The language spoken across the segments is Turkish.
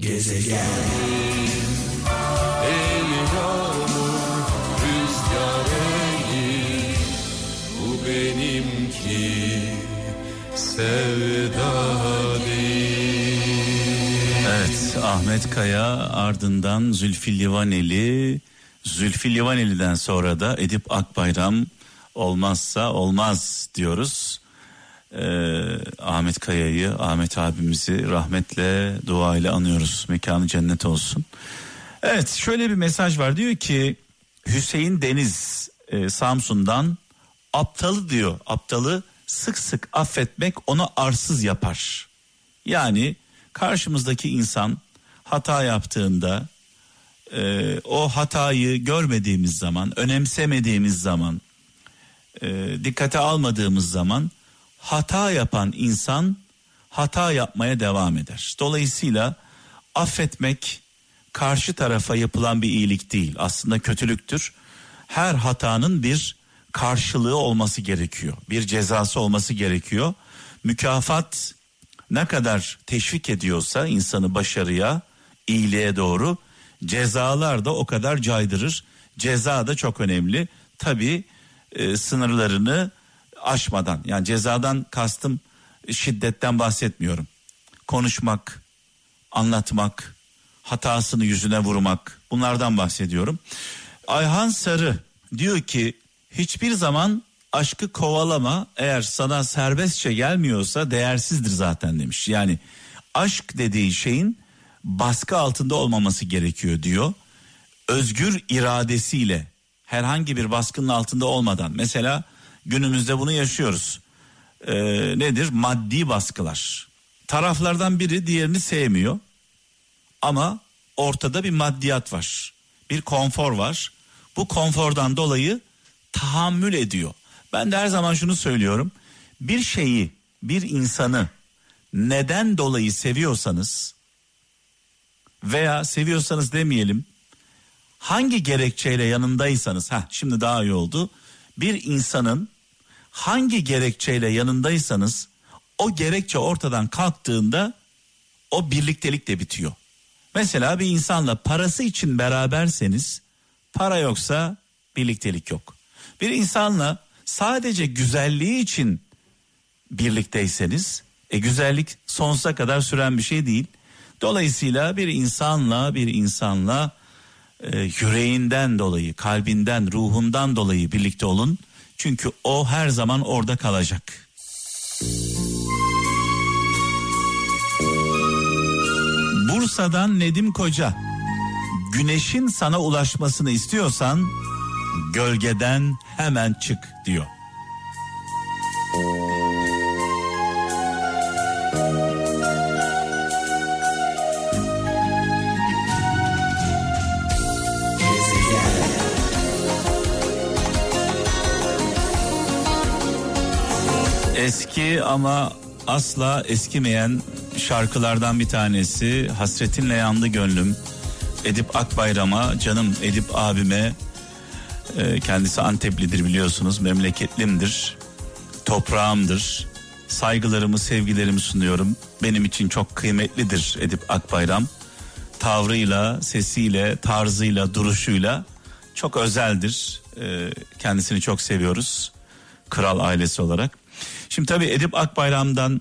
Gezegen benimki sevda Evet Ahmet Kaya ardından Zülfü Livaneli Zülfü Livaneli'den sonra da Edip Akbayram olmazsa olmaz diyoruz. Ee, Ahmet Kaya'yı, Ahmet abimizi rahmetle, dua ile anıyoruz. Mekanı cennet olsun. Evet şöyle bir mesaj var diyor ki Hüseyin Deniz e, Samsun'dan aptalı diyor. Aptalı sık sık affetmek onu arsız yapar. Yani karşımızdaki insan hata yaptığında e, o hatayı görmediğimiz zaman, önemsemediğimiz zaman, e, dikkate almadığımız zaman hata yapan insan hata yapmaya devam eder. Dolayısıyla affetmek karşı tarafa yapılan bir iyilik değil. Aslında kötülüktür. Her hatanın bir karşılığı olması gerekiyor. Bir cezası olması gerekiyor. Mükafat ne kadar teşvik ediyorsa insanı başarıya, iyiliğe doğru cezalar da o kadar caydırır. Ceza da çok önemli. Tabii e, sınırlarını aşmadan yani cezadan kastım şiddetten bahsetmiyorum. Konuşmak, anlatmak, hatasını yüzüne vurmak bunlardan bahsediyorum. Ayhan Sarı diyor ki hiçbir zaman aşkı kovalama eğer sana serbestçe gelmiyorsa değersizdir zaten demiş. Yani aşk dediği şeyin baskı altında olmaması gerekiyor diyor. Özgür iradesiyle herhangi bir baskının altında olmadan mesela günümüzde bunu yaşıyoruz. Ee, nedir? Maddi baskılar. Taraflardan biri diğerini sevmiyor. Ama ortada bir maddiyat var. Bir konfor var. Bu konfordan dolayı tahammül ediyor. Ben de her zaman şunu söylüyorum. Bir şeyi, bir insanı neden dolayı seviyorsanız veya seviyorsanız demeyelim hangi gerekçeyle yanındaysanız ha şimdi daha iyi oldu. Bir insanın hangi gerekçeyle yanındaysanız o gerekçe ortadan kalktığında o birliktelik de bitiyor. Mesela bir insanla parası için beraberseniz para yoksa birliktelik yok. Bir insanla sadece güzelliği için birlikteyseniz e güzellik sonsuza kadar süren bir şey değil. Dolayısıyla bir insanla bir insanla e, yüreğinden dolayı, kalbinden, ruhundan dolayı birlikte olun. Çünkü o her zaman orada kalacak. Bursa'dan Nedim Koca. Güneşin sana ulaşmasını istiyorsan gölgeden hemen çık diyor. Eski ama asla eskimeyen şarkılardan bir tanesi Hasretinle Yandı Gönlüm. Edip Akbayram'a, canım Edip abime e, kendisi Anteplidir biliyorsunuz memleketlimdir. Toprağımdır. Saygılarımı, sevgilerimi sunuyorum. Benim için çok kıymetlidir Edip Akbayram. Tavrıyla, sesiyle, tarzıyla, duruşuyla çok özeldir. E, kendisini çok seviyoruz. Kral ailesi olarak. Şimdi tabii Edip Akbayram'dan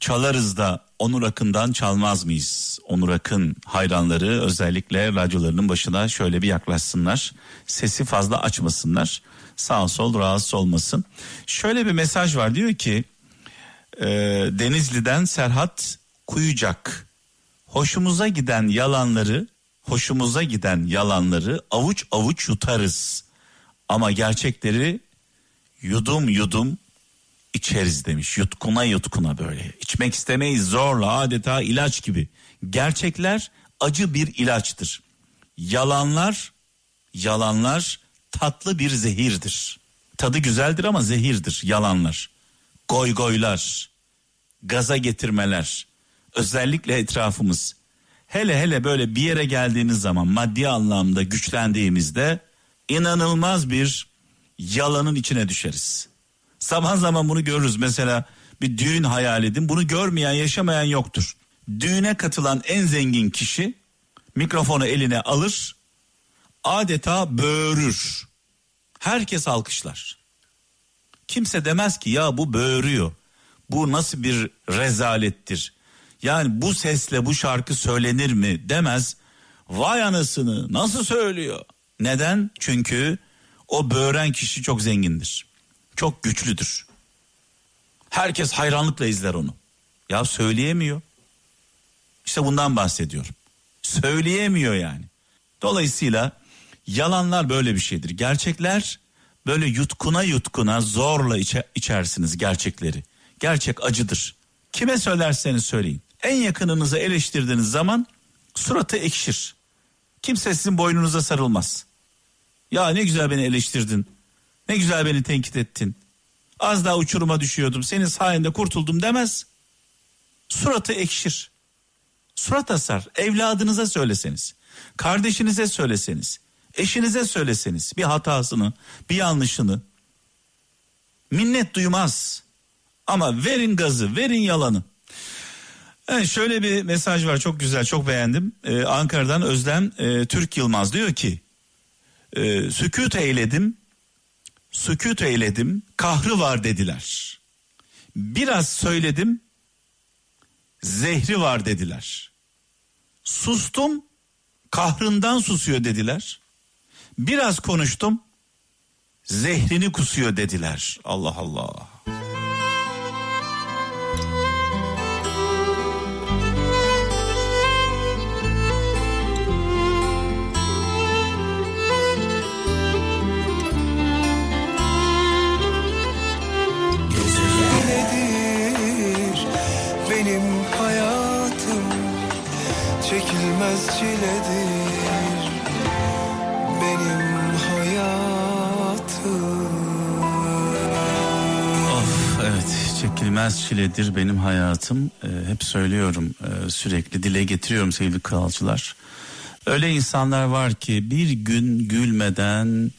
çalarız da Onur Akın'dan çalmaz mıyız? Onur Akın hayranları özellikle radyolarının başına şöyle bir yaklaşsınlar. Sesi fazla açmasınlar. Sağ sol rahatsız olmasın. Şöyle bir mesaj var diyor ki e, Denizli'den Serhat Kuyucak. Hoşumuza giden yalanları, hoşumuza giden yalanları avuç avuç yutarız. Ama gerçekleri yudum yudum içeriz demiş. Yutkuna yutkuna böyle. İçmek istemeyiz zorla adeta ilaç gibi. Gerçekler acı bir ilaçtır. Yalanlar, yalanlar tatlı bir zehirdir. Tadı güzeldir ama zehirdir yalanlar. Goy goylar, gaza getirmeler, özellikle etrafımız. Hele hele böyle bir yere geldiğimiz zaman maddi anlamda güçlendiğimizde inanılmaz bir yalanın içine düşeriz. Zaman zaman bunu görürüz. Mesela bir düğün hayal edin. Bunu görmeyen, yaşamayan yoktur. düğüne katılan en zengin kişi mikrofonu eline alır, adeta böğürür. Herkes alkışlar. Kimse demez ki ya bu böğürüyor. Bu nasıl bir rezalettir. Yani bu sesle bu şarkı söylenir mi demez. Vay anasını nasıl söylüyor? Neden? Çünkü o böğren kişi çok zengindir. Çok güçlüdür. Herkes hayranlıkla izler onu. Ya söyleyemiyor. İşte bundan bahsediyorum. Söyleyemiyor yani. Dolayısıyla yalanlar böyle bir şeydir. Gerçekler böyle yutkuna yutkuna zorla içe, içersiniz gerçekleri. Gerçek acıdır. Kime söylerseniz söyleyin. En yakınınızı eleştirdiğiniz zaman suratı ekşir. Kimse sizin boynunuza sarılmaz. Ya ne güzel beni eleştirdin. Ne güzel beni tenkit ettin. Az daha uçuruma düşüyordum. Senin sayende kurtuldum demez. Suratı ekşir. Surat asar. Evladınıza söyleseniz. Kardeşinize söyleseniz. Eşinize söyleseniz bir hatasını, bir yanlışını. Minnet duymaz. Ama verin gazı, verin yalanı. Evet, şöyle bir mesaj var çok güzel çok beğendim. Ee, Ankara'dan Özlem e, Türk Yılmaz diyor ki e, sükut eyledim sükut eyledim kahrı var dediler. Biraz söyledim zehri var dediler. Sustum kahrından susuyor dediler. Biraz konuştum zehrini kusuyor dediler. Allah Allah. Çekilmez çiledir benim hayatım. Ee, hep söylüyorum e, sürekli dile getiriyorum sevgili kralcılar. Öyle insanlar var ki bir gün gülmeden,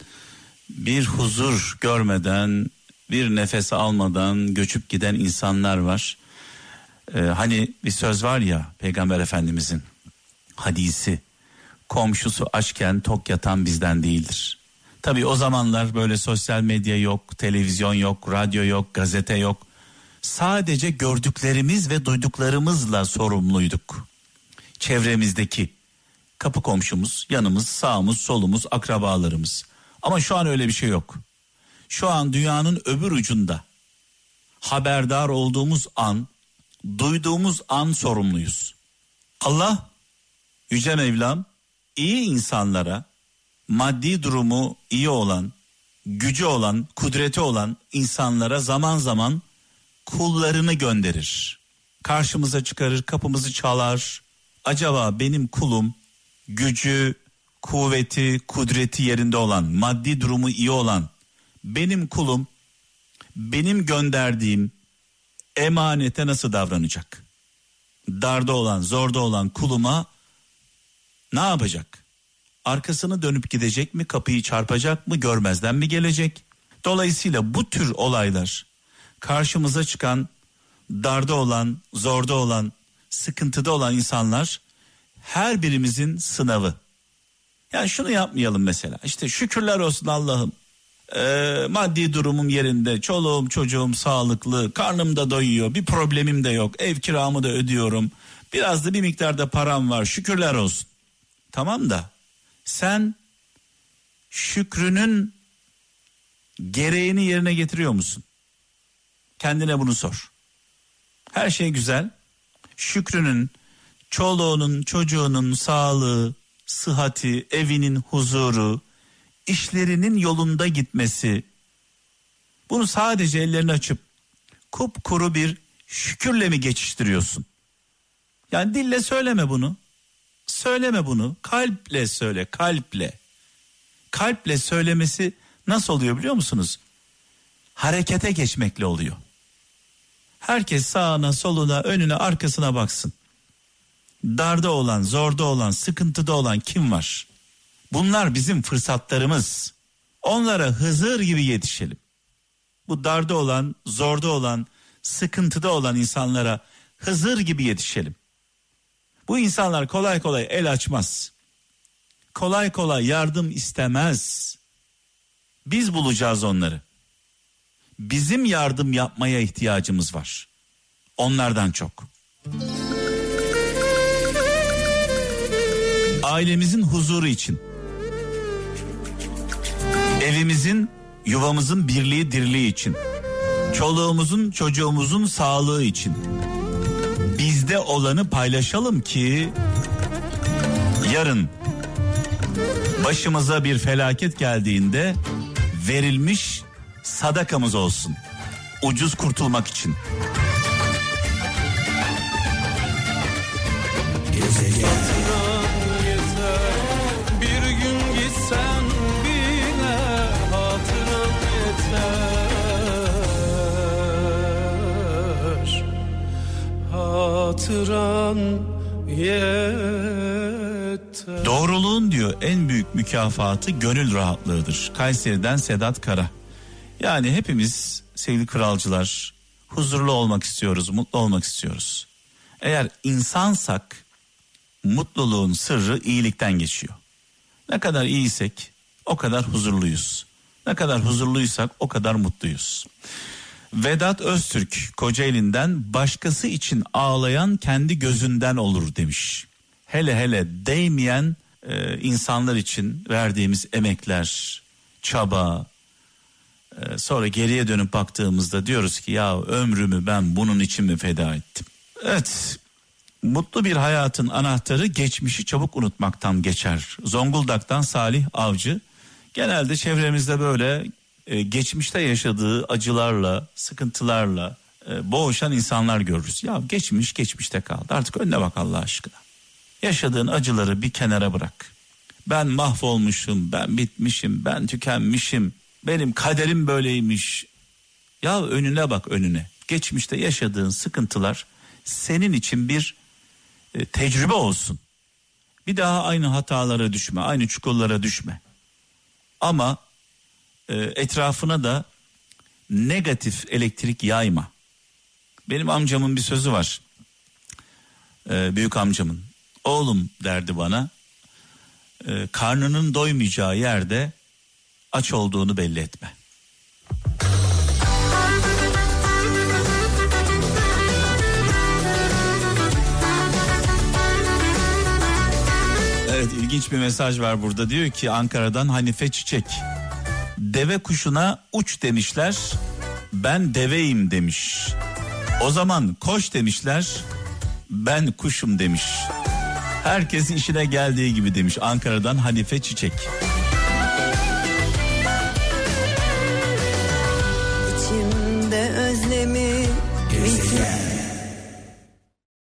bir huzur görmeden, bir nefes almadan göçüp giden insanlar var. Ee, hani bir söz var ya Peygamber Efendimizin hadisi. Komşusu açken tok yatan bizden değildir. Tabii o zamanlar böyle sosyal medya yok, televizyon yok, radyo yok, gazete yok. Sadece gördüklerimiz ve duyduklarımızla sorumluyduk. Çevremizdeki kapı komşumuz, yanımız, sağımız, solumuz, akrabalarımız. Ama şu an öyle bir şey yok. Şu an dünyanın öbür ucunda haberdar olduğumuz an, duyduğumuz an sorumluyuz. Allah Yüce Mevlam iyi insanlara maddi durumu iyi olan, gücü olan, kudreti olan insanlara zaman zaman kullarını gönderir. Karşımıza çıkarır, kapımızı çalar. Acaba benim kulum gücü, kuvveti, kudreti yerinde olan, maddi durumu iyi olan benim kulum benim gönderdiğim emanete nasıl davranacak? Darda olan, zorda olan kuluma ne yapacak? Arkasını dönüp gidecek mi? Kapıyı çarpacak mı? Görmezden mi gelecek? Dolayısıyla bu tür olaylar karşımıza çıkan darda olan, zorda olan, sıkıntıda olan insanlar her birimizin sınavı. Yani şunu yapmayalım mesela. İşte şükürler olsun Allah'ım. Ee, maddi durumum yerinde, çoluğum çocuğum sağlıklı, karnım da doyuyor, bir problemim de yok, ev kiramı da ödüyorum. Biraz da bir miktarda param var, şükürler olsun. Tamam da sen şükrünün gereğini yerine getiriyor musun? Kendine bunu sor. Her şey güzel. Şükrünün, çoluğunun, çocuğunun sağlığı, sıhhati, evinin huzuru, işlerinin yolunda gitmesi. Bunu sadece ellerini açıp kupkuru bir şükürle mi geçiştiriyorsun? Yani dille söyleme bunu. Söyleme bunu. Kalple söyle, kalple. Kalple söylemesi nasıl oluyor biliyor musunuz? Harekete geçmekle oluyor. Herkes sağına, soluna, önüne, arkasına baksın. Darda olan, zorda olan, sıkıntıda olan kim var? Bunlar bizim fırsatlarımız. Onlara Hızır gibi yetişelim. Bu darda olan, zorda olan, sıkıntıda olan insanlara Hızır gibi yetişelim. Bu insanlar kolay kolay el açmaz. Kolay kolay yardım istemez. Biz bulacağız onları. Bizim yardım yapmaya ihtiyacımız var. Onlardan çok. Ailemizin huzuru için. Evimizin, yuvamızın birliği dirliği için. Çoluğumuzun, çocuğumuzun sağlığı için. Bizde olanı paylaşalım ki yarın başımıza bir felaket geldiğinde verilmiş sadakamız olsun. Ucuz kurtulmak için. Hatıran yeter Doğruluğun diyor en büyük mükafatı gönül rahatlığıdır. Kayseri'den Sedat Kara. Yani hepimiz sevgili kralcılar huzurlu olmak istiyoruz, mutlu olmak istiyoruz. Eğer insansak mutluluğun sırrı iyilikten geçiyor. Ne kadar iyiysek o kadar huzurluyuz. Ne kadar huzurluysak o kadar mutluyuz. Vedat Öztürk Kocaeli'nden başkası için ağlayan kendi gözünden olur demiş. Hele hele değmeyen e, insanlar için verdiğimiz emekler, çaba, sonra geriye dönüp baktığımızda diyoruz ki ya ömrümü ben bunun için mi feda ettim? Evet Mutlu bir hayatın anahtarı geçmişi çabuk unutmaktan geçer. Zonguldak'tan Salih Avcı. Genelde çevremizde böyle e, geçmişte yaşadığı acılarla, sıkıntılarla e, boğuşan insanlar görürüz. Ya geçmiş geçmişte kaldı. Artık önüne bak Allah aşkına. Yaşadığın acıları bir kenara bırak. Ben mahvolmuşum, ben bitmişim, ben tükenmişim. Benim kaderim böyleymiş. Ya önüne bak önüne. Geçmişte yaşadığın sıkıntılar senin için bir e, tecrübe olsun. Bir daha aynı hatalara düşme, aynı çukurlara düşme. Ama e, etrafına da negatif elektrik yayma. Benim amcamın bir sözü var. E, büyük amcamın. Oğlum derdi bana. Karnının doymayacağı yerde aç olduğunu belli etme. Evet ilginç bir mesaj var burada diyor ki Ankara'dan Hanife Çiçek. Deve kuşuna uç demişler ben deveyim demiş. O zaman koş demişler ben kuşum demiş. Herkes işine geldiği gibi demiş Ankara'dan Hanife Çiçek.